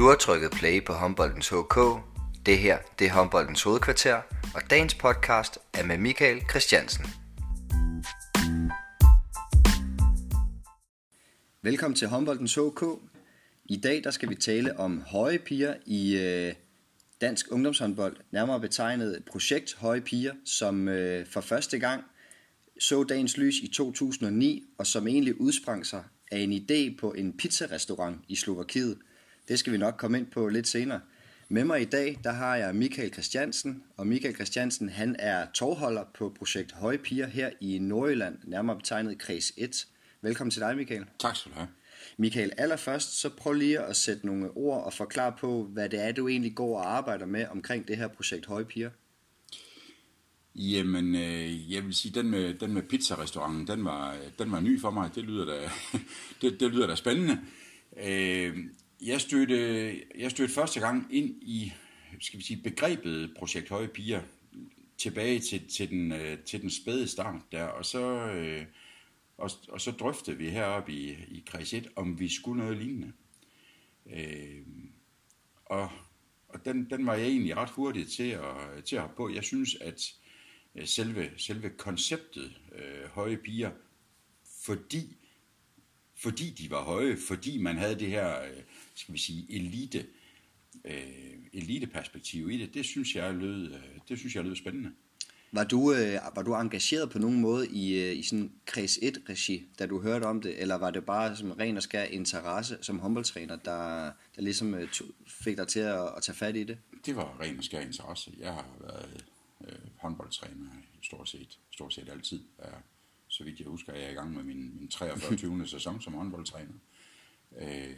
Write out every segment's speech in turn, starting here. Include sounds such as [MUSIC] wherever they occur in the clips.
Du har trykket play på håndboldens HK. Det her, det er håndboldens hovedkvarter, og dagens podcast er med Michael Christiansen. Velkommen til håndboldens HK. I dag der skal vi tale om høje piger i øh, dansk ungdomshåndbold, nærmere betegnet projekt Høje Piger, som øh, for første gang så dagens lys i 2009, og som egentlig udsprang sig af en idé på en pizzarestaurant i Slovakiet. Det skal vi nok komme ind på lidt senere. Med mig i dag, der har jeg Michael Christiansen, og Michael Christiansen, han er tovholder på projekt Høje Piger her i Nordjylland, nærmere betegnet Kreds 1. Velkommen til dig, Michael. Tak skal du have. Michael, allerførst så prøv lige at sætte nogle ord og forklare på, hvad det er, du egentlig går og arbejder med omkring det her projekt Høje Piger. Jamen, øh, jeg vil sige, den med, den med pizzarestauranten, den var, den var ny for mig. Det lyder da, [LAUGHS] det, det lyder da spændende. Øh, jeg, stødte, jeg stødte første gang ind i skal vi sige, begrebet projekt Høje Piger tilbage til, til, den, øh, til den spæde start der, og så, øh, og, og så drøftede vi heroppe i, i kreds 1, om vi skulle noget lignende. Øh, og og den, den var jeg egentlig ret hurtig til at, til at hoppe på. Jeg synes, at øh, selve, selve konceptet øh, høje piger, fordi, fordi de var høje, fordi man havde det her, øh, skal vi sige, elite, øh, eliteperspektiv i det, det synes jeg lød, øh, det synes jeg lød spændende. Var du, øh, var du engageret på nogen måde i, øh, i sådan kreds 1-regi, da du hørte om det, eller var det bare som ren og skær interesse som håndboldtræner, der, der ligesom øh, tog, fik dig til at, at tage fat i det? Det var ren og skær interesse. Jeg har været øh, håndboldtræner stort set, stort set altid. Er, så vidt jeg husker, jeg er i gang med min, min 43. 20. sæson som håndboldtræner. Øh,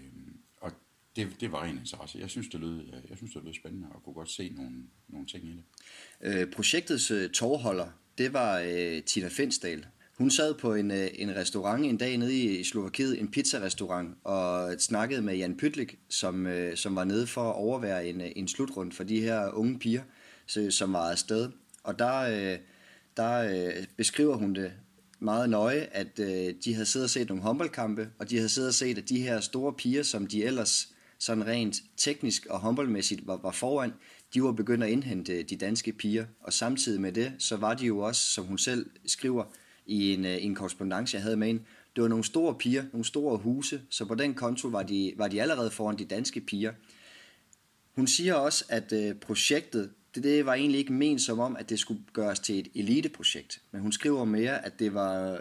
det, det var ren interesse. Jeg synes, det lød, øh, jeg synes, det lød spændende, og kunne godt se nogle, nogle ting i det. Øh, projektets øh, tårholder, det var øh, Tina Finsdal. Hun sad på en, øh, en restaurant en dag nede i Slovakiet, en pizzarestaurant, og snakkede med Jan Pytlik, som, øh, som var nede for at overvære en, øh, en slutrund for de her unge piger, så, som var afsted. Og der, øh, der øh, beskriver hun det meget nøje, at øh, de havde siddet og set nogle håndboldkampe, og de havde siddet og set, at de her store piger, som de ellers sådan rent teknisk og håndboldmæssigt var, var foran, de var begyndt at indhente de danske piger, og samtidig med det, så var de jo også, som hun selv skriver i en, øh, en korrespondence, jeg havde med hende, det var nogle store piger, nogle store huse, så på den konto var de, var de allerede foran de danske piger. Hun siger også, at øh, projektet det, det var egentlig ikke ment som om, at det skulle gøres til et eliteprojekt. Men hun skriver mere, at det var øh,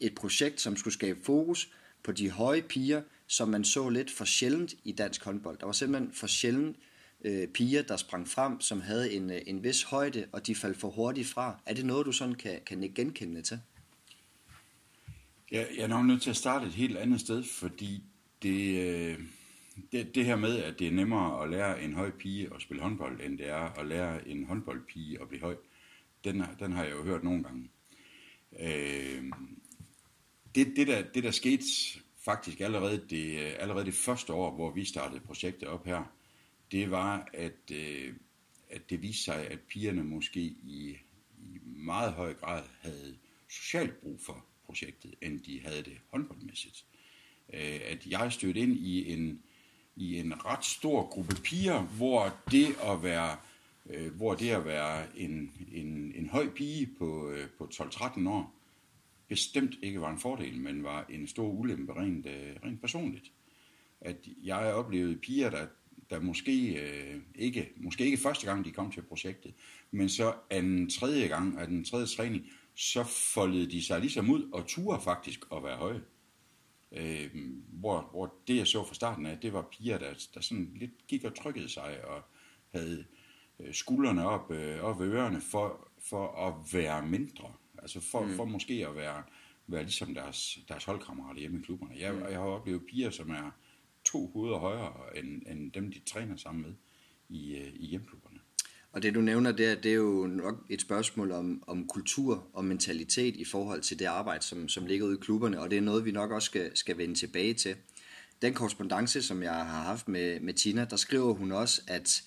et projekt, som skulle skabe fokus på de høje piger, som man så lidt for sjældent i dansk håndbold. Der var simpelthen for sjældent øh, piger, der sprang frem, som havde en, øh, en vis højde, og de faldt for hurtigt fra. Er det noget, du sådan kan, kan genkende til? Jeg, jeg er nok nødt til at starte et helt andet sted, fordi det... Øh det, det her med, at det er nemmere at lære en høj pige at spille håndbold, end det er at lære en håndboldpige at blive høj, den, den har jeg jo hørt nogle gange. Øh, det, det, der, det der skete faktisk allerede det, øh, allerede det første år, hvor vi startede projektet op her, det var, at, øh, at det viste sig, at pigerne måske i, i meget høj grad havde socialt brug for projektet, end de havde det håndboldmæssigt. Øh, at jeg stødte ind i en, i en ret stor gruppe piger, hvor det at være, øh, hvor det at være en, en, en høj pige på, øh, på 12-13 år, bestemt ikke var en fordel, men var en stor ulempe rent, øh, rent personligt. At jeg oplevede piger, der, der måske, øh, ikke, måske ikke første gang, de kom til projektet, men så anden tredje gang, af den tredje træning, så foldede de sig ligesom ud og turde faktisk at være høje. Øh, hvor, hvor det jeg så fra starten af, det var piger, der, der sådan lidt gik og trykkede sig og havde øh, skuldrene op, øh, op ved ørerne for, for at være mindre. Altså for, mm. for måske at være, være ligesom deres, deres holdkammerater hjemme i klubberne. Jeg, mm. jeg har oplevet piger, som er to hoveder højere end, end dem, de træner sammen med i, øh, i hjemklubberne. Og det du nævner der, det er jo nok et spørgsmål om, om kultur og mentalitet i forhold til det arbejde, som, som ligger ude i klubberne, og det er noget, vi nok også skal, skal vende tilbage til. Den korrespondence, som jeg har haft med, med Tina, der skriver hun også, at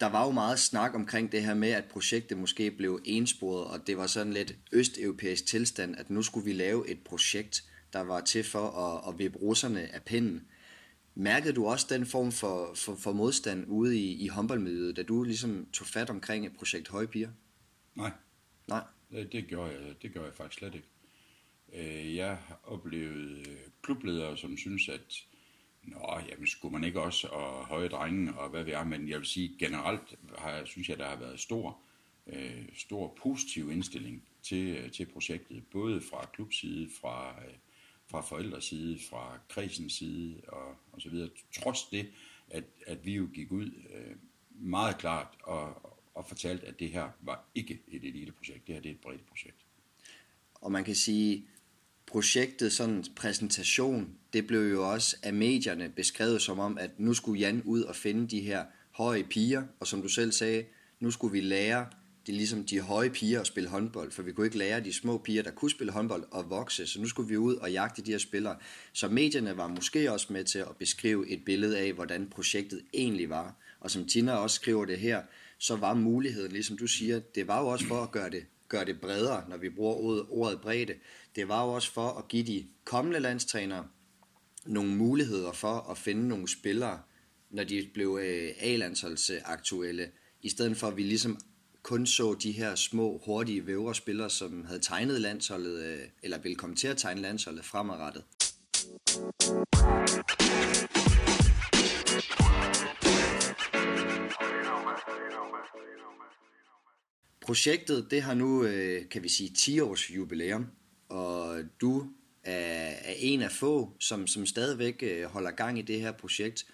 der var jo meget snak omkring det her med, at projektet måske blev ensporet, og det var sådan lidt østeuropæisk tilstand, at nu skulle vi lave et projekt, der var til for at, at vippe russerne af pinden. Mærkede du også den form for, for, for modstand ude i, i håndboldmiljøet, da du ligesom tog fat omkring et projekt Høje Piger? Nej, Nej. det, det, gjorde jeg, det gjorde jeg faktisk slet ikke. Øh, Jeg oplevede øh, klubledere, som synes, at Nå, jamen skulle man ikke også, og høje drenge, og hvad vi er, men jeg vil sige, generelt har, synes jeg, der har været stor, øh, stor positiv indstilling til, øh, til projektet, både fra klubside, fra, øh, fra forældreside, fra kredsens side, og, og så videre. Trods det, at, at vi jo gik ud øh, meget klart og, og fortalte, at det her var ikke et eliteprojekt, det her det er et bredt projekt. Og man kan sige, projektet, sådan præsentation, det blev jo også af medierne beskrevet som om, at nu skulle Jan ud og finde de her høje piger, og som du selv sagde, nu skulle vi lære det er ligesom de høje piger at spille håndbold, for vi kunne ikke lære de små piger, der kunne spille håndbold, at vokse, så nu skulle vi ud og jagte de her spillere. Så medierne var måske også med til at beskrive et billede af, hvordan projektet egentlig var. Og som Tina også skriver det her, så var muligheden, ligesom du siger, det var jo også for at gøre det, gøre det bredere, når vi bruger ordet, bredde. Det var jo også for at give de kommende landstrænere nogle muligheder for at finde nogle spillere, når de blev øh, A-landsholdsaktuelle, i stedet for at vi ligesom kun så de her små, hurtige vævrespillere, som havde tegnet landsholdet, øh, eller ville komme til at tegne landsholdet fremadrettet. Projektet, det har nu, øh, kan vi sige, 10 års jubilæum, og du er, er en af få, som, som stadigvæk øh, holder gang i det her projekt.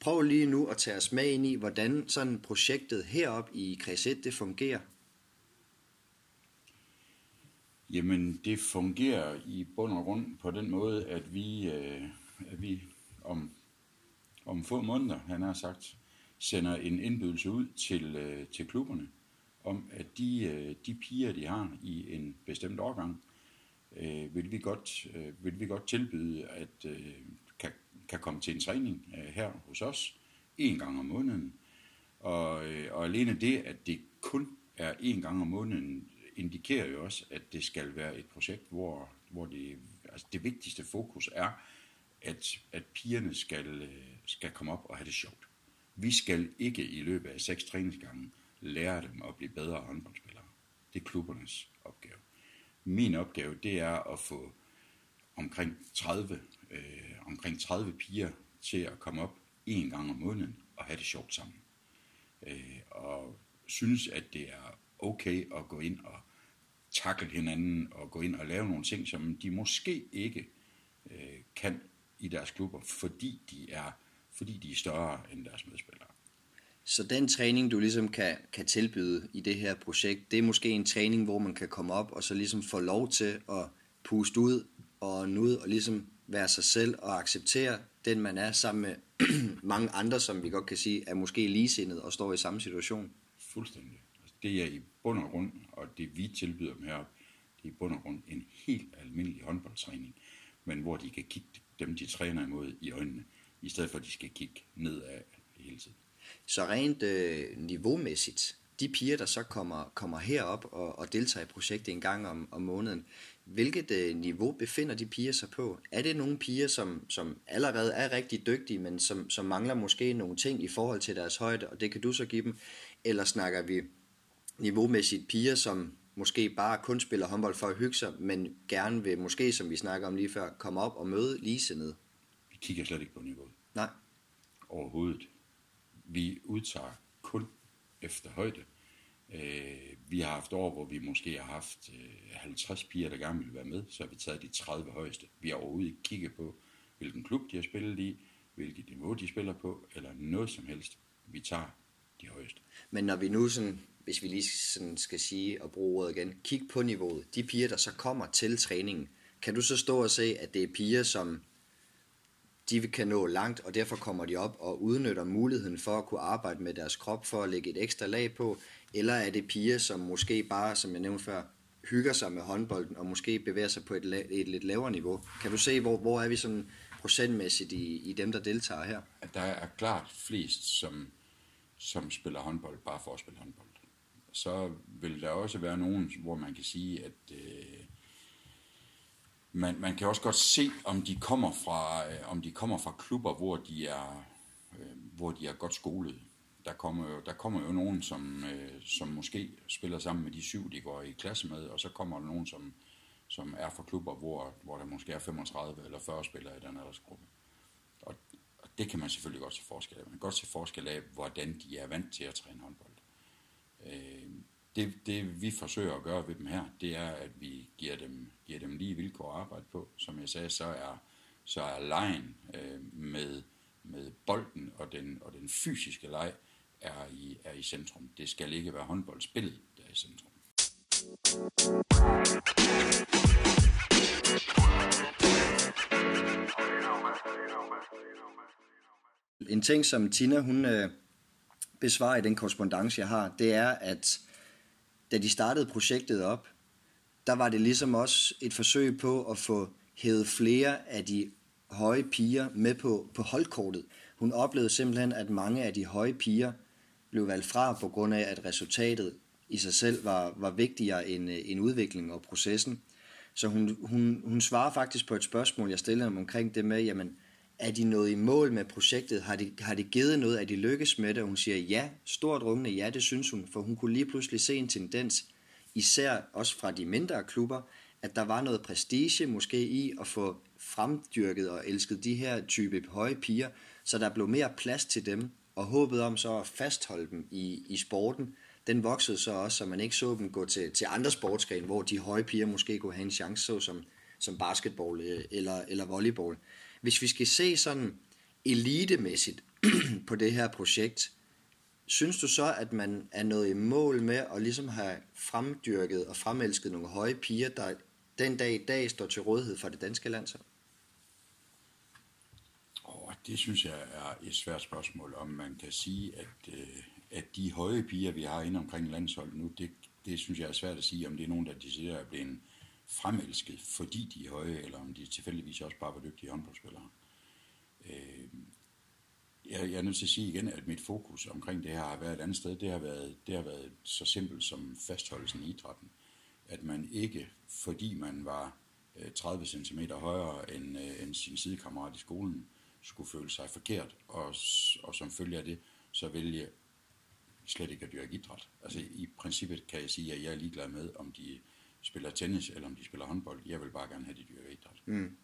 Prøv lige nu at tage os med ind i, hvordan sådan projektet heroppe i Kreds 1, det fungerer. Jamen, det fungerer i bund og grund på den måde, at vi, øh, at vi om, om få måneder, han har sagt, sender en indbydelse ud til, øh, til klubberne, om at de, øh, de piger, de har i en bestemt årgang, øh, vil, vi godt, øh, vil vi godt tilbyde, at øh, kan, kan komme til en træning øh, her hos os en gang om måneden. Og, øh, og alene det, at det kun er en gang om måneden, indikerer jo også, at det skal være et projekt, hvor, hvor det, altså det vigtigste fokus er, at, at pigerne skal, øh, skal komme op og have det sjovt. Vi skal ikke i løbet af seks træningsgange lære dem at blive bedre håndboldspillere. Det er klubbernes opgave. Min opgave, det er at få omkring 30, øh, omkring 30 piger til at komme op en gang om måneden og have det sjovt sammen. Øh, og synes, at det er okay at gå ind og takle hinanden og gå ind og lave nogle ting, som de måske ikke øh, kan i deres klubber, fordi de er fordi de er større end deres medspillere. Så den træning, du ligesom kan, kan tilbyde i det her projekt, det er måske en træning, hvor man kan komme op og så ligesom få lov til at puste ud og ud og ligesom være sig selv og acceptere den, man er sammen med [CLEARS THROAT] mange andre, som vi godt kan sige, er måske ligesindede og står i samme situation. Fuldstændig. Altså, det er i bund og grund, og det vi tilbyder dem heroppe, det er i bund og grund en helt almindelig håndboldtræning, men hvor de kan kigge dem, de træner imod, i øjnene, i stedet for at de skal kigge nedad hele tiden. Så rent øh, niveaumæssigt, de piger, der så kommer, kommer herop og, og deltager i projektet en gang om, om måneden, hvilket øh, niveau befinder de piger sig på? Er det nogle piger, som, som allerede er rigtig dygtige, men som, som mangler måske nogle ting i forhold til deres højde, og det kan du så give dem? Eller snakker vi niveaumæssigt piger, som måske bare kun spiller håndbold for at hygge sig, men gerne vil, måske som vi snakker om lige før, komme op og møde ligesindede? Vi kigger slet ikke på niveauet Nej. overhovedet. Vi udtager kun efter højde. Øh, vi har haft år, hvor vi måske har haft øh, 50 piger, der gerne ville være med, så har vi taget de 30 højeste. Vi har overhovedet ikke kigget på, hvilken klub de har spillet i, hvilket niveau de spiller på, eller noget som helst. Vi tager de højeste. Men når vi nu sådan, hvis vi lige sådan skal sige og bruge ordet igen, kig på niveauet. De piger, der så kommer til træningen, kan du så stå og se, at det er piger, som de kan nå langt, og derfor kommer de op og udnytter muligheden for at kunne arbejde med deres krop for at lægge et ekstra lag på, eller er det piger, som måske bare, som jeg nævnte før, hygger sig med håndbolden og måske bevæger sig på et, la- et lidt lavere niveau. Kan du se, hvor, hvor er vi sådan procentmæssigt i, i dem, der deltager her? At der er klart flest, som, som spiller håndbold bare for at spille håndbold. Så vil der også være nogen, hvor man kan sige, at øh, man, man kan også godt se, om de kommer fra, øh, om de kommer fra klubber, hvor de er, øh, hvor de er godt skolet. Der kommer jo, der kommer jo nogen, som, øh, som måske spiller sammen med de syv, de går i klasse med, og så kommer der nogen, som, som er fra klubber, hvor, hvor der måske er 35 eller 40 spillere i den aldersgruppe. Og, og det kan man selvfølgelig godt se forskel af. Man kan godt se forskel af, hvordan de er vant til at træne håndbold. Øh, det, det vi forsøger at gøre ved dem her, det er, at vi giver dem, giver dem lige vilkår at arbejde på. Som jeg sagde, så er, så er lejen øh, med, med bolden og den, og den fysiske leg er i, er i centrum. Det skal ikke være håndboldspillet, der er i centrum. En ting, som Tina hun øh, besvarer i den korrespondence, jeg har, det er, at da de startede projektet op, der var det ligesom også et forsøg på at få hævet flere af de høje piger med på, på holdkortet. Hun oplevede simpelthen, at mange af de høje piger blev valgt fra på grund af, at resultatet i sig selv var, var vigtigere end, end udviklingen og processen. Så hun, hun, hun svarer faktisk på et spørgsmål, jeg stillede ham omkring det med, jamen, er de nået i mål med projektet? Har de, har de givet noget? Er de lykkes med det? Og hun siger ja, stort rungende ja, det synes hun, for hun kunne lige pludselig se en tendens, især også fra de mindre klubber, at der var noget prestige måske i at få fremdyrket og elsket de her type høje piger, så der blev mere plads til dem, og håbet om så at fastholde dem i, i sporten, den voksede så også, så man ikke så dem gå til, til andre sportsgrene, hvor de høje piger måske kunne have en chance, så som, som basketball øh, eller, eller volleyball. Hvis vi skal se sådan elitemæssigt [CLEARS THROAT] på det her projekt, synes du så, at man er nået i mål med at ligesom have fremdyrket og fremelsket nogle høje piger, der den dag i dag står til rådighed for det danske landshold? Oh, det synes jeg er et svært spørgsmål, om man kan sige, at, øh, at de høje piger, vi har inde omkring landsholdet nu, det, det synes jeg er svært at sige, om det er nogen, der deciderer at blive en fremelsket, fordi de er høje, eller om de tilfældigvis også bare var dygtige håndboldspillere. Øh, jeg, jeg er nødt til at sige igen, at mit fokus omkring det her har været et andet sted. Det har været, det har været så simpelt som fastholdelsen i idrætten. At man ikke, fordi man var øh, 30 cm højere end, øh, end sin sidekammerat i skolen, skulle føle sig forkert, og, og som følge af det, så vælge slet ikke at dyrke idræt. Altså i princippet kan jeg sige, at jeg er ligeglad med, om de spiller tennis, eller om de spiller håndbold. Jeg vil bare gerne have, de dyrker idræt. Mm.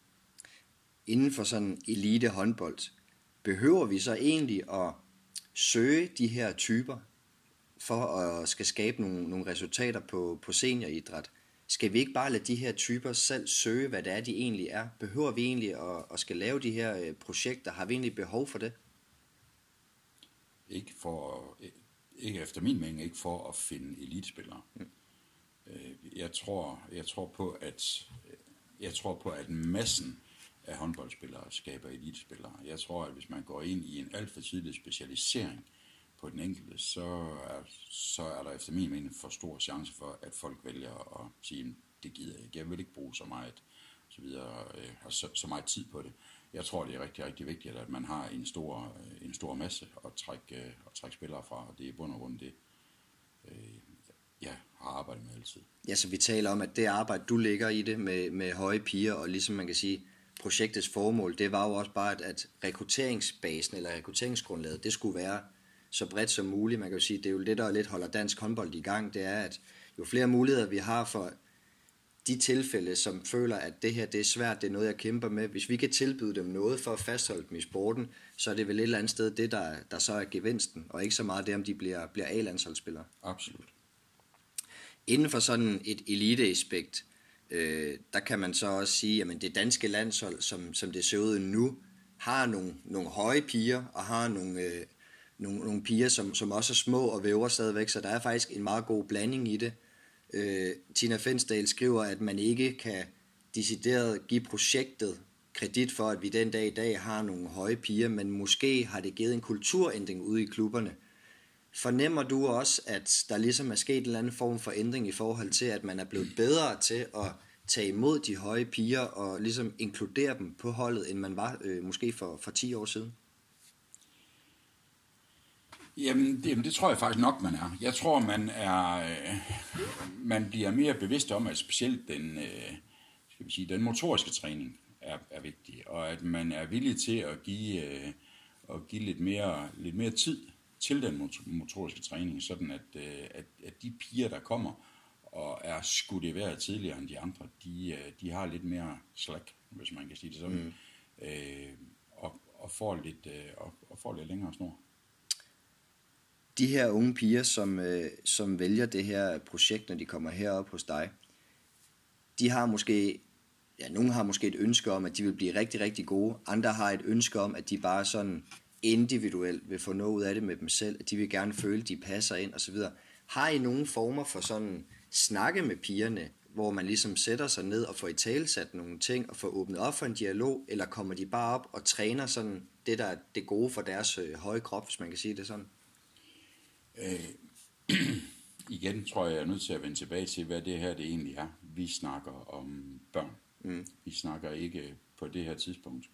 Inden for sådan elite håndbold, behøver vi så egentlig at søge de her typer, for at skal skabe nogle, nogle resultater på, på senioridræt? Skal vi ikke bare lade de her typer selv søge, hvad det er, de egentlig er? Behøver vi egentlig at, at skal lave de her øh, projekter? Har vi egentlig behov for det? Ikke for, ikke efter min mening, ikke for at finde elitespillere. Mm. Øh, jeg tror, jeg tror på, at jeg tror på, at massen af håndboldspillere skaber elitespillere. Jeg tror, at hvis man går ind i en alt for tidlig specialisering på den enkelte, så er, så er der efter min mening for stor chance for, at folk vælger at sige, det gider jeg ikke. Jeg vil ikke bruge så meget, så videre, øh, så, så meget tid på det. Jeg tror, det er rigtig, rigtig vigtigt, at man har en stor, øh, en stor masse at trække, øh, at trække spillere fra, og det er i bund og grund det, jeg har arbejdet med altid. Ja, så vi taler om, at det arbejde, du ligger i det med, med høje piger, og ligesom man kan sige, projektets formål, det var jo også bare, at, at rekrutteringsbasen eller rekrutteringsgrundlaget, det skulle være så bredt som muligt. Man kan jo sige, det er jo det, der lidt holder dansk håndbold i gang, det er, at jo flere muligheder vi har for de tilfælde, som føler, at det her det er svært, det er noget, jeg kæmper med. Hvis vi kan tilbyde dem noget for at fastholde dem i sporten, så er det vel et eller andet sted det, der, der så er gevinsten, og ikke så meget det, om de bliver, bliver A-landsholdsspillere. Absolut inden for sådan et eliteaspekt, øh, der kan man så også sige, at det danske landshold, som, som det ser ud nu, har nogle, nogle høje piger, og har nogle, øh, nogle, nogle piger, som, som også er små og væver stadigvæk, så der er faktisk en meget god blanding i det. Øh, Tina Fensdal skriver, at man ikke kan decideret give projektet kredit for, at vi den dag i dag har nogle høje piger, men måske har det givet en kulturændring ude i klubberne, Fornemmer du også, at der ligesom er sket en eller anden form for ændring i forhold til, at man er blevet bedre til at tage imod de høje piger og ligesom inkludere dem på holdet, end man var øh, måske for, for 10 år siden? Jamen det, det tror jeg faktisk nok, man er. Jeg tror, man er, øh, man bliver mere bevidst om, at specielt den, øh, skal vi sige, den motoriske træning er, er vigtig, og at man er villig til at give, øh, at give lidt, mere, lidt mere tid til den motoriske træning, sådan at, øh, at, at de piger, der kommer og er skudt i vejret tidligere end de andre, de, øh, de har lidt mere slack, hvis man kan sige det sådan, mm. øh, og, og, får lidt, øh, og, og får lidt længere snor. De her unge piger, som, øh, som vælger det her projekt, når de kommer herop hos dig, de har måske, ja, nogle har måske et ønske om, at de vil blive rigtig, rigtig gode. Andre har et ønske om, at de bare sådan individuelt vil få noget ud af det med dem selv, at de vil gerne føle, at de passer ind osv. Har I nogle former for sådan snakke med pigerne, hvor man ligesom sætter sig ned og får i talsat nogle ting og får åbnet op for en dialog, eller kommer de bare op og træner sådan det, der er det gode for deres øh, høje krop, hvis man kan sige det sådan? Øh, [CLEARS THROAT] igen tror jeg, jeg er nødt til at vende tilbage til, hvad det her det egentlig er. Vi snakker om børn. Mm. Vi snakker ikke på det her tidspunkt,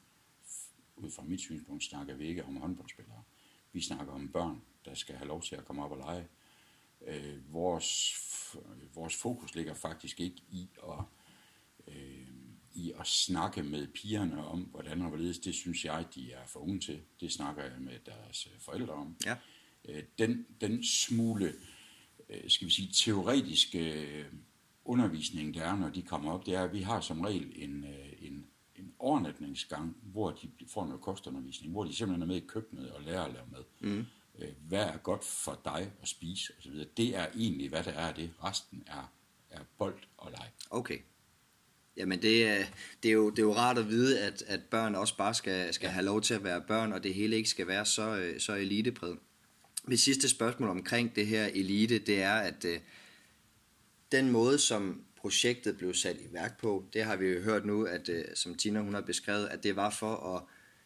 ud fra mit synspunkt, snakker vi ikke om håndboldspillere. Vi snakker om børn, der skal have lov til at komme op og lege. Øh, vores, vores fokus ligger faktisk ikke i at, øh, i at snakke med pigerne om, hvordan og hvorledes. Det synes jeg, de er for unge til. Det snakker jeg med deres forældre om. Ja. Øh, den, den smule Øh, skal vi sige, teoretiske øh, undervisning, der er, når de kommer op, det er, at vi har som regel øh, en, en overnatningsgang, hvor de får noget kostundervisning, hvor de simpelthen er med i køkkenet og lærer at lave mad. Mm. Hvad er godt for dig at spise osv. Det er egentlig, hvad der er det. Resten er, er bold og leg. Okay. Jamen det er, det, er jo, det er jo rart at vide, at, at børn også bare skal, skal have lov til at være børn, og det hele ikke skal være så, så elitepræget. Mit sidste spørgsmål omkring det her elite, det er, at øh, den måde, som projektet blev sat i værk på, det har vi jo hørt nu, at øh, som Tina hun har beskrevet, at det var for at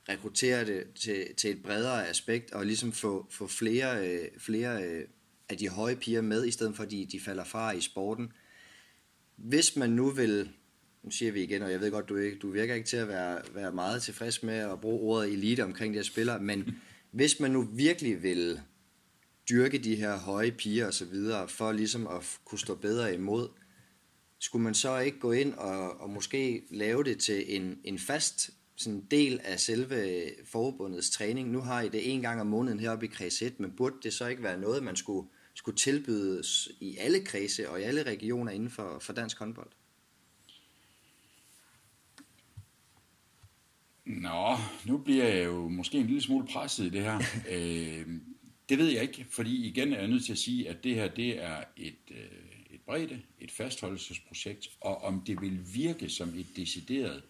rekruttere det til, til et bredere aspekt, og ligesom få, få flere, øh, flere øh, af de høje piger med, i stedet for at de, de falder fra i sporten. Hvis man nu vil, nu siger vi igen, og jeg ved godt, du, ikke, du virker ikke til at være, være meget tilfreds med at bruge ordet elite omkring de her spillere, men [LAUGHS] hvis man nu virkelig vil dyrke de her høje piger og så videre, for ligesom at kunne stå bedre imod, skulle man så ikke gå ind og, og måske lave det til en, en fast sådan del af selve forbundets træning. Nu har I det en gang om måneden heroppe i kreds 1, men burde det så ikke være noget, man skulle, skulle tilbydes i alle kredse og i alle regioner inden for, for dansk håndbold? Nå, nu bliver jeg jo måske en lille smule presset i det her. [LAUGHS] øh, det ved jeg ikke, fordi igen er jeg nødt til at sige, at det her det er et, øh, et bredde, et fastholdelsesprojekt, og om det vil virke som et decideret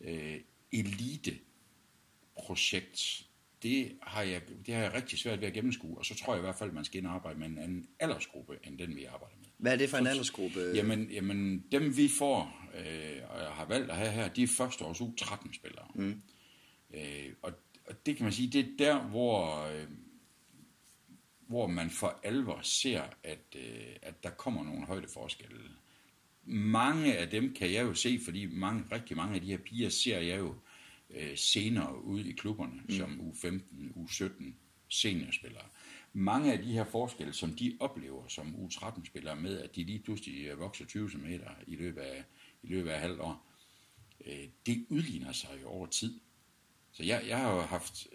øh, eliteprojekt, det har, jeg, det har jeg rigtig svært ved at gennemskue, og så tror jeg i hvert fald, at man skal ind og arbejde med en anden aldersgruppe, end den vi arbejder med. Hvad er det for en aldersgruppe? Jamen, jamen dem vi får, øh, og jeg har valgt at have her, de er første års U13-spillere. Mm. Øh, og, og det kan man sige, det er der, hvor... Øh, hvor man for alvor ser, at, øh, at der kommer nogle højdeforskelle. Mange af dem kan jeg jo se, fordi mange, rigtig mange af de her piger ser jeg jo øh, senere ud i klubberne, mm. som U15, U17 seniorspillere. Mange af de her forskelle, som de oplever som U13-spillere med, at de lige pludselig vokser 20 cm i løbet af, i løbet af halvt år, øh, det udligner sig jo over tid. Så jeg, jeg har jo haft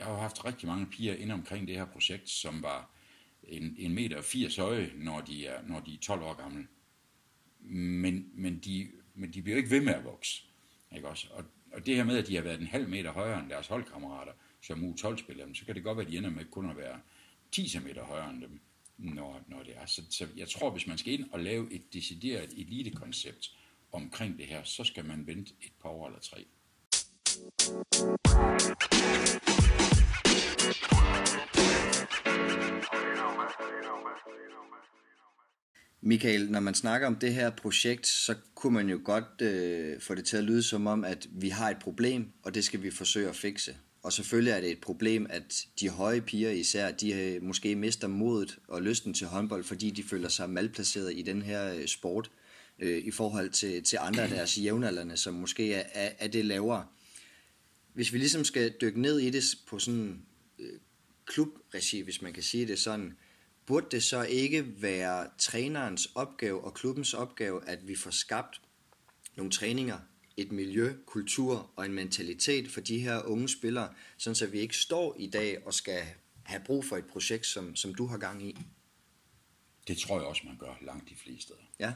jeg har haft rigtig mange piger inde omkring det her projekt, som var en, en meter 80 høje, når de er, når de er 12 år gamle. Men, men, de, men de bliver jo ikke ved med at vokse. Ikke også? Og, og det her med, at de har været en halv meter højere end deres holdkammerater, som U12-spillere, så kan det godt være, at de ender med kun at være 10 cm højere end dem, når, når det er. Så, så jeg tror, hvis man skal ind og lave et decideret elitekoncept omkring det her, så skal man vente et par år eller tre. Michael, når man snakker om det her projekt, så kunne man jo godt øh, få det til at lyde som om, at vi har et problem, og det skal vi forsøge at fikse. Og selvfølgelig er det et problem, at de høje piger især, de øh, måske mister modet og lysten til håndbold, fordi de føler sig malplaceret i den her øh, sport øh, i forhold til, til andre af deres jævnaldrende, som måske er, er, er det lavere. Hvis vi ligesom skal dykke ned i det på sådan øh, klubregi, hvis man kan sige det sådan, burde det så ikke være trænerens opgave og klubbens opgave, at vi får skabt nogle træninger, et miljø, kultur og en mentalitet for de her unge spillere, sådan så vi ikke står i dag og skal have brug for et projekt, som, som du har gang i? Det tror jeg også, man gør langt de fleste steder. Ja.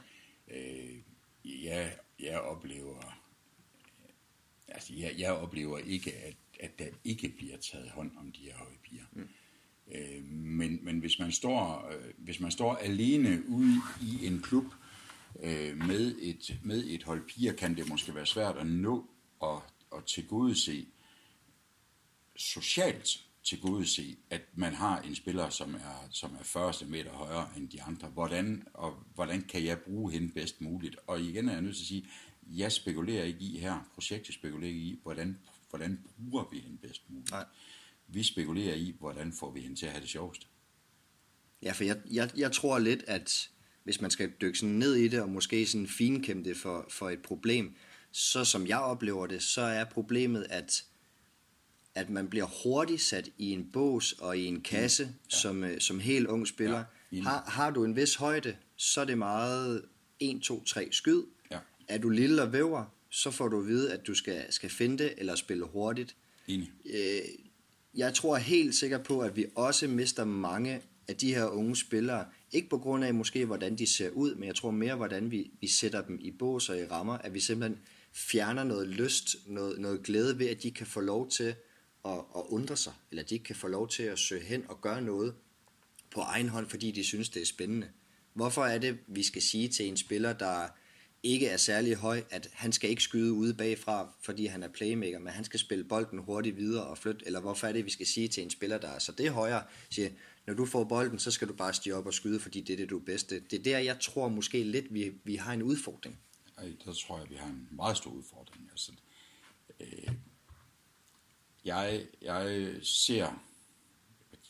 Øh, jeg, jeg oplever altså jeg, jeg oplever ikke, at, at der ikke bliver taget hånd om de her høje piger. Mm. Øh, men, men hvis man står øh, hvis man står alene ude i en klub øh, med et med et hold piger, kan det måske være svært at nå og, og tilgodese socialt tilgodese, at man har en spiller, som er, som er 40 meter højere end de andre. Hvordan, og hvordan kan jeg bruge hende bedst muligt? Og igen er jeg nødt til at sige, jeg spekulerer ikke i her, projektet spekulerer ikke i, hvordan, hvordan bruger vi hende bedst muligt. Nej. Vi spekulerer i, hvordan får vi hende til at have det sjovest. Ja, for jeg, jeg, jeg tror lidt, at hvis man skal dykke sådan ned i det, og måske sådan finkæmpe det for, for et problem, så som jeg oplever det, så er problemet, at at man bliver hurtigt sat i en bås og i en kasse, mm. ja. som, øh, som helt ung spiller. Ja. Har, har du en vis højde, så er det meget 1, 2, 3 skyd. Er du lille og væver, så får du at vide, at du skal, skal finde det eller spille hurtigt. Enig. Øh, jeg tror helt sikkert på, at vi også mister mange af de her unge spillere, ikke på grund af måske, hvordan de ser ud, men jeg tror mere, hvordan vi, vi sætter dem i bås og i rammer, at vi simpelthen fjerner noget lyst, noget, noget glæde ved, at de kan få lov til at, at undre sig, eller de kan få lov til at søge hen og gøre noget på egen hånd, fordi de synes, det er spændende. Hvorfor er det, vi skal sige til en spiller, der ikke er særlig høj, at han skal ikke skyde ude bagfra, fordi han er playmaker, men han skal spille bolden hurtigt videre og flytte, eller hvorfor er det, vi skal sige til en spiller, der er så det er højere, siger, når du får bolden, så skal du bare stige op og skyde, fordi det er det, du er bedste. Det er der, jeg tror måske lidt, vi, vi har en udfordring. Ej, der tror jeg, vi har en meget stor udfordring. Altså, øh, jeg, jeg ser,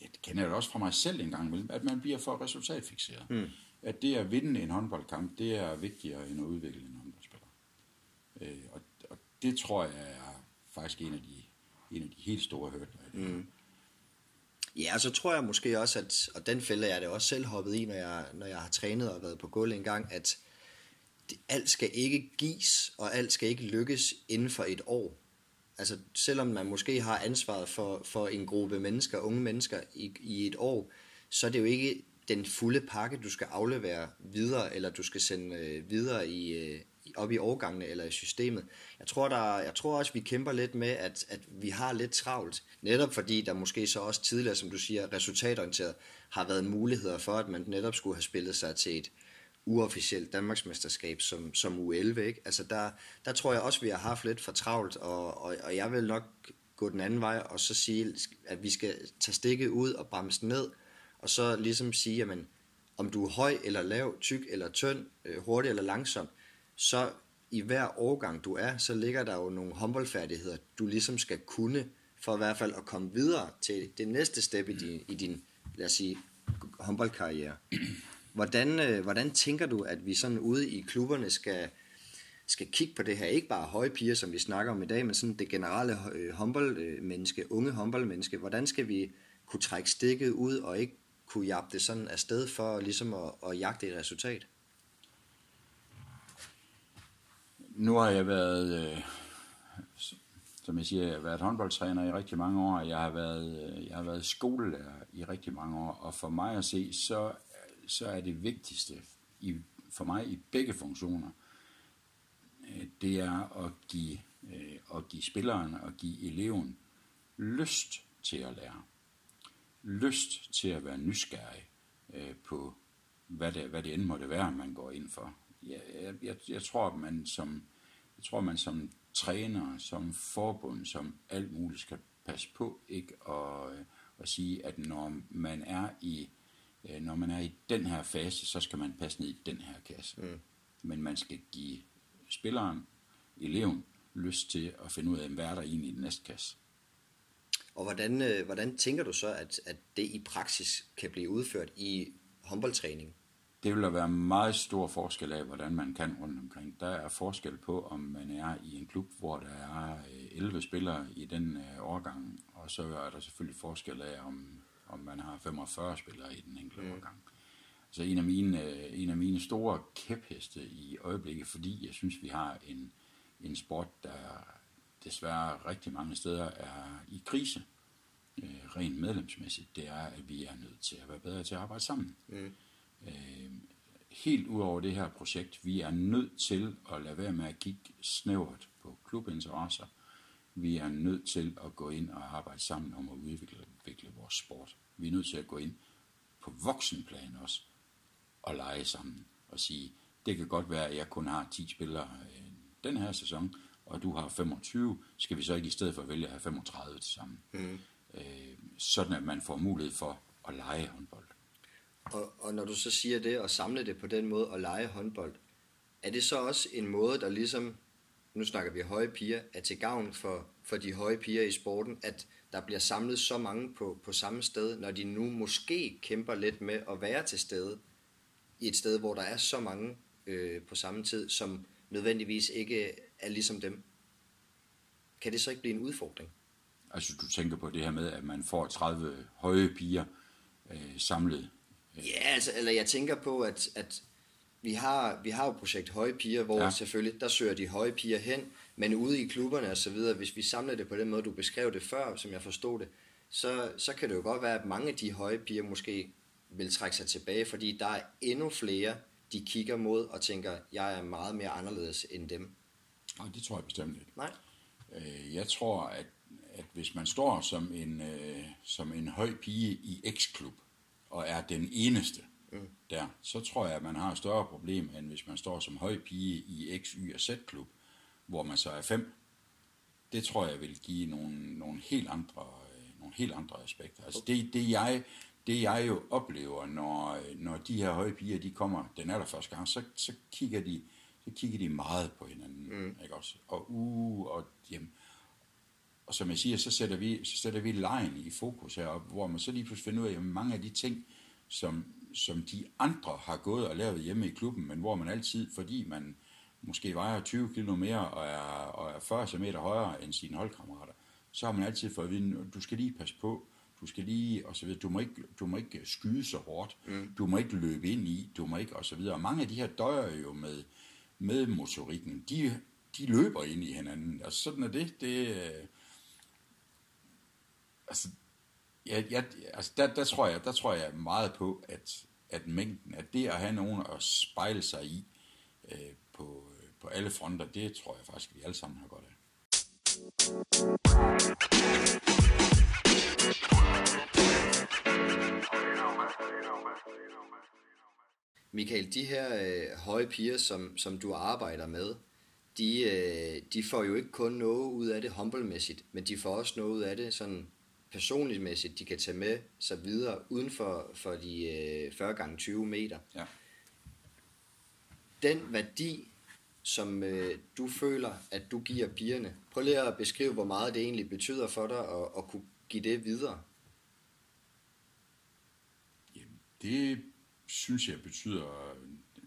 jeg kender det også fra mig selv en gang imellem, at man bliver for resultatfixeret. Mm. At det at vinde en håndboldkamp, det er vigtigere end at udvikle en håndboldspiller. Øh, og, og det tror jeg er faktisk en af de, en af de helt store hørtler. Mm. Ja, og så tror jeg måske også, at, og den fælde jeg det også selv hoppet i, når jeg, når jeg har trænet og været på gulv en gang, at det, alt skal ikke gives, og alt skal ikke lykkes inden for et år. Altså selvom man måske har ansvaret for, for en gruppe mennesker, unge mennesker i, i et år, så er det jo ikke den fulde pakke, du skal aflevere videre, eller du skal sende øh, videre i, øh, op i overgangene eller i systemet. Jeg tror, der, jeg tror også, vi kæmper lidt med, at, at vi har lidt travlt. Netop fordi der måske så også tidligere, som du siger, resultatorienteret har været muligheder for, at man netop skulle have spillet sig til et, uofficielt Danmarksmesterskab som, som U11. Ikke? Altså der, der tror jeg også, vi har haft lidt for travlt, og, og, og jeg vil nok gå den anden vej og så sige, at vi skal tage stikket ud og bremse ned, og så ligesom sige, jamen, om du er høj eller lav, tyk eller tynd, øh, hurtig eller langsom, så i hver årgang du er, så ligger der jo nogle håndboldfærdigheder, du ligesom skal kunne, for i hvert fald at komme videre til det næste step i din, i din lad os sige, håndboldkarriere. Hvordan, øh, hvordan tænker du, at vi sådan ude i klubberne skal, skal kigge på det her? Ikke bare høje piger, som vi snakker om i dag, men sådan det generelle øh, håndboldmenneske, unge håndboldmenneske. Hvordan skal vi kunne trække stikket ud og ikke kunne jagte det sådan afsted for ligesom at, at jagte et resultat? Nu har jeg været, øh, som jeg siger, jeg har været håndboldtræner i rigtig mange år. Jeg har været, øh, jeg har været skolelærer i rigtig mange år. Og for mig at se, så så er det vigtigste i, for mig i begge funktioner, øh, det er at give, øh, at give spilleren og give eleven lyst til at lære. Lyst til at være nysgerrig øh, på, hvad det, hvad det end måtte være, man går ind for. Jeg, jeg, jeg, tror, at man som, jeg tror, man som træner, som forbund, som alt muligt skal passe på ikke at, at sige, at når man er i øh, når man er i den her fase, så skal man passe ned i den her kasse. Mm. Men man skal give spilleren, eleven, lyst til at finde ud af, hvad er der egentlig i den næste kasse. Og hvordan, øh, hvordan tænker du så, at, at det i praksis kan blive udført i håndboldtræning? Det vil der være meget stor forskel af, hvordan man kan rundt omkring. Der er forskel på, om man er i en klub, hvor der er 11 øh, spillere i den øh, årgang, og så er der selvfølgelig forskel af, om om man har 45 spillere i den enkelte mm. overgang. altså en af mine, øh, en af mine store kæpheste i øjeblikket, fordi jeg synes, vi har en, en sport, der desværre rigtig mange steder er i krise, øh, rent medlemsmæssigt, det er, at vi er nødt til at være bedre til at arbejde sammen. Mm. Øh, helt ud over det her projekt, vi er nødt til at lade være med at kigge snævert på klubinteresser. Vi er nødt til at gå ind og arbejde sammen om at udvikle, udvikle vores sport. Vi er nødt til at gå ind på voksenplan også og lege sammen og sige, det kan godt være, at jeg kun har 10 spillere øh, den her sæson, og du har 25, skal vi så ikke i stedet for vælge at have 35 til sammen. Mm. Øh, sådan at man får mulighed for at lege håndbold. Og, og når du så siger det, og samle det på den måde, og lege håndbold, er det så også en måde, der ligesom, nu snakker vi høje piger, er til gavn for, for de høje piger i sporten, at der bliver samlet så mange på, på samme sted, når de nu måske kæmper lidt med at være til stede i et sted, hvor der er så mange øh, på samme tid, som nødvendigvis ikke er ligesom dem. Kan det så ikke blive en udfordring? Altså du tænker på det her med, at man får 30 høje piger øh, samlet? Ja, altså, eller jeg tænker på, at, at vi har, vi har jo projekt Høje Piger, hvor ja. selvfølgelig, der søger de høje piger hen, men ude i klubberne og så videre, hvis vi samler det på den måde, du beskrev det før, som jeg forstod det, så, så kan det jo godt være, at mange af de høje piger måske vil trække sig tilbage, fordi der er endnu flere, de kigger mod og tænker, jeg er meget mere anderledes end dem. Nej, det tror jeg bestemt ikke. Nej. Øh, jeg tror, at, at hvis man står som en, øh, som en høj pige i X-klub, og er den eneste mm. der, så tror jeg, at man har et større problem, end hvis man står som høj pige i X, Y og Z-klub, hvor man så er fem. Det tror jeg vil give nogle, nogle, helt, andre, øh, nogle helt andre aspekter. Altså det, det, jeg, det jeg jo oplever, når, når de her høje piger, de kommer den allerførste gang, så, så kigger de så kigger de meget på hinanden, mm. ikke også? Og uh, og jamen, og som jeg siger, så sætter vi, så sætter vi lejen i fokus her, hvor man så lige pludselig finder ud af, at mange af de ting, som, som de andre har gået og lavet hjemme i klubben, men hvor man altid, fordi man måske vejer 20 kilo mere og er, og er 40 cm højere end sine holdkammerater, så har man altid fået at vide, du skal lige passe på, du skal lige, og så videre, du må ikke, du må ikke skyde så hårdt, mm. du må ikke løbe ind i, du må ikke, og så videre. Og mange af de her døjer jo med, med motorikken, de, de løber ind i hinanden. Altså sådan er det. det øh, altså, ja, ja, altså der, der, tror jeg, der tror jeg meget på, at, at mængden, at det at have nogen at spejle sig i øh, på, øh, på alle fronter, det tror jeg faktisk, vi alle sammen har godt af. Michael, de her øh, høje piger, som, som du arbejder med, de, øh, de får jo ikke kun noget ud af det håndboldmæssigt, men de får også noget ud af det sådan personligt mæssigt, de kan tage med sig videre uden for, for de øh, 40 gange 20 meter. Ja. Den værdi, som øh, du føler, at du giver pigerne, prøv lige at beskrive, hvor meget det egentlig betyder for dig at, at kunne give det videre. Jamen, det synes jeg betyder,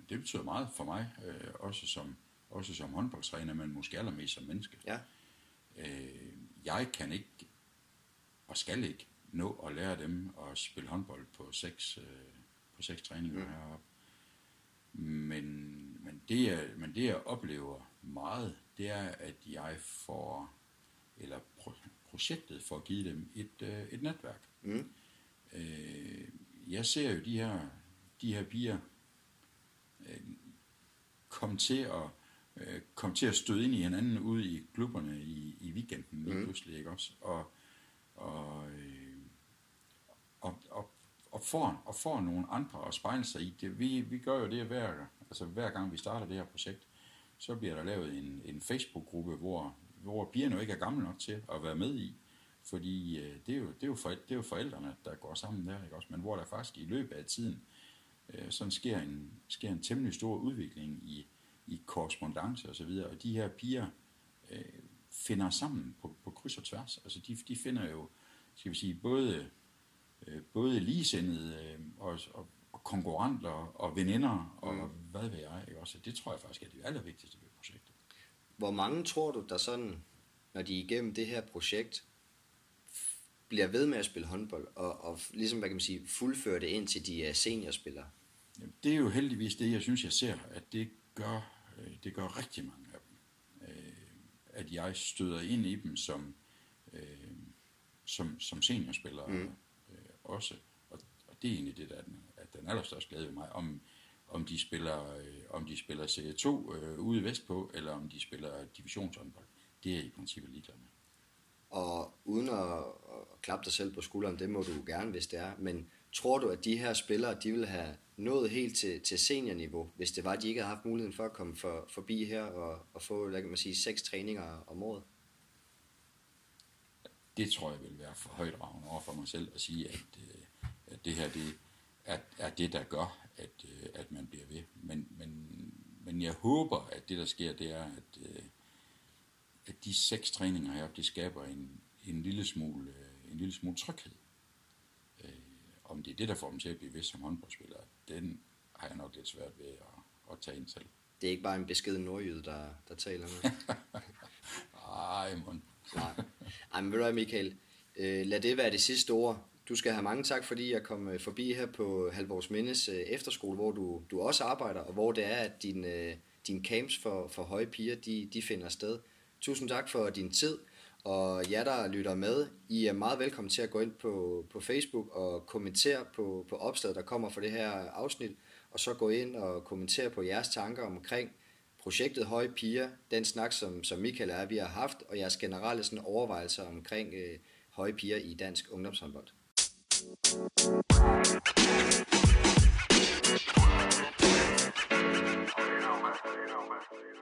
det betyder meget for mig, øh, også, som, også som håndboldtræner, men måske allermest som menneske. Ja. Øh, jeg kan ikke og skal ikke nå at lære dem at spille håndbold på seks, øh, på seks træninger mm. heroppe. Men, men, det jeg, men det jeg oplever meget, det er, at jeg får, eller pro, projektet får givet dem et, øh, et netværk. Mm. Øh, jeg ser jo de her, de her piger øh, komme til at øh, komme til at støde ind i hinanden ude i klubberne i, i weekenden lige mm. pludselig, ikke også? Og, og, øh, og, og, og, får, og får nogle andre at spejle sig i. Det, vi, vi gør jo det hver, altså hver gang vi starter det her projekt, så bliver der lavet en, en Facebook-gruppe, hvor, hvor pigerne jo ikke er gamle nok til at være med i. Fordi øh, det, er jo, det, er jo for, det er jo forældrene, der går sammen der, ikke også? Men hvor der faktisk i løbet af tiden øh, sådan sker en, sker en temmelig stor udvikling i, i korrespondence og så videre. Og de her piger øh, finder sammen på, på kryds og tværs. Altså de, de finder jo, skal vi sige, både, øh, både ligesindede øh, og, og, og konkurrenter og veninder og mm. hvad ved jeg. Ikke? Også det tror jeg faktisk er det allervigtigste ved projektet. Hvor mange tror du, der sådan, når de er igennem det her projekt, bliver ved med at spille håndbold, og, og ligesom, hvad kan man sige, fuldføre det ind til de er seniorspillere? Jamen, det er jo heldigvis det, jeg synes, jeg ser, at det gør, øh, det gør rigtig mange af dem. Øh, at jeg støder ind i dem som, øh, som, som seniorspiller mm. også. Og, og det er egentlig det, der er den, at den allerstørste glæde ved mig. Om, om de spiller, øh, om de spiller Serie 2 øh, ude vestpå, eller om de spiller divisionshåndbold. Det er jeg i princippet ligeglad med. Og uden at, at klappe dig selv på skulderen, det må du gerne, hvis det er, men tror du, at de her spillere, de ville have nået helt til, til seniorniveau, hvis det var, at de ikke havde haft muligheden for at komme for, forbi her og, og få, hvad kan man sige, seks træninger om året? Det tror jeg vil være for højt ravn over for mig selv at sige, at, øh, at det her det er, er det, der gør, at, øh, at man bliver ved. Men, men, men jeg håber, at det, der sker, det er, at, øh, at de seks træninger her, det skaber en, en, lille smule, en lille smule tryghed. Om det er det, der får dem til at blive ved som håndboldspillere, den har jeg nok lidt svært ved at, at tage ind selv. Det er ikke bare en beskeden nordjyde, der, der taler med. [LAUGHS] Ej, mon. Nej. Ej, men ved du hvad, Michael? Øh, lad det være det sidste ord. Du skal have mange tak, fordi jeg kom øh, forbi her på Halvårs Mindes øh, efterskole, hvor du, du også arbejder, og hvor det er, at din, din camps for, for høje piger, de, de finder sted. Tusind tak for din tid, og jer, der lytter med, I er meget velkommen til at gå ind på, på Facebook og kommentere på, på opslaget, der kommer for det her afsnit, og så gå ind og kommentere på jeres tanker omkring projektet Høje Piger, den snak, som, som Michael og vi har haft, og jeres generelle sådan, overvejelser omkring øh, høje piger i dansk ungdomshåndbold. You know, man. You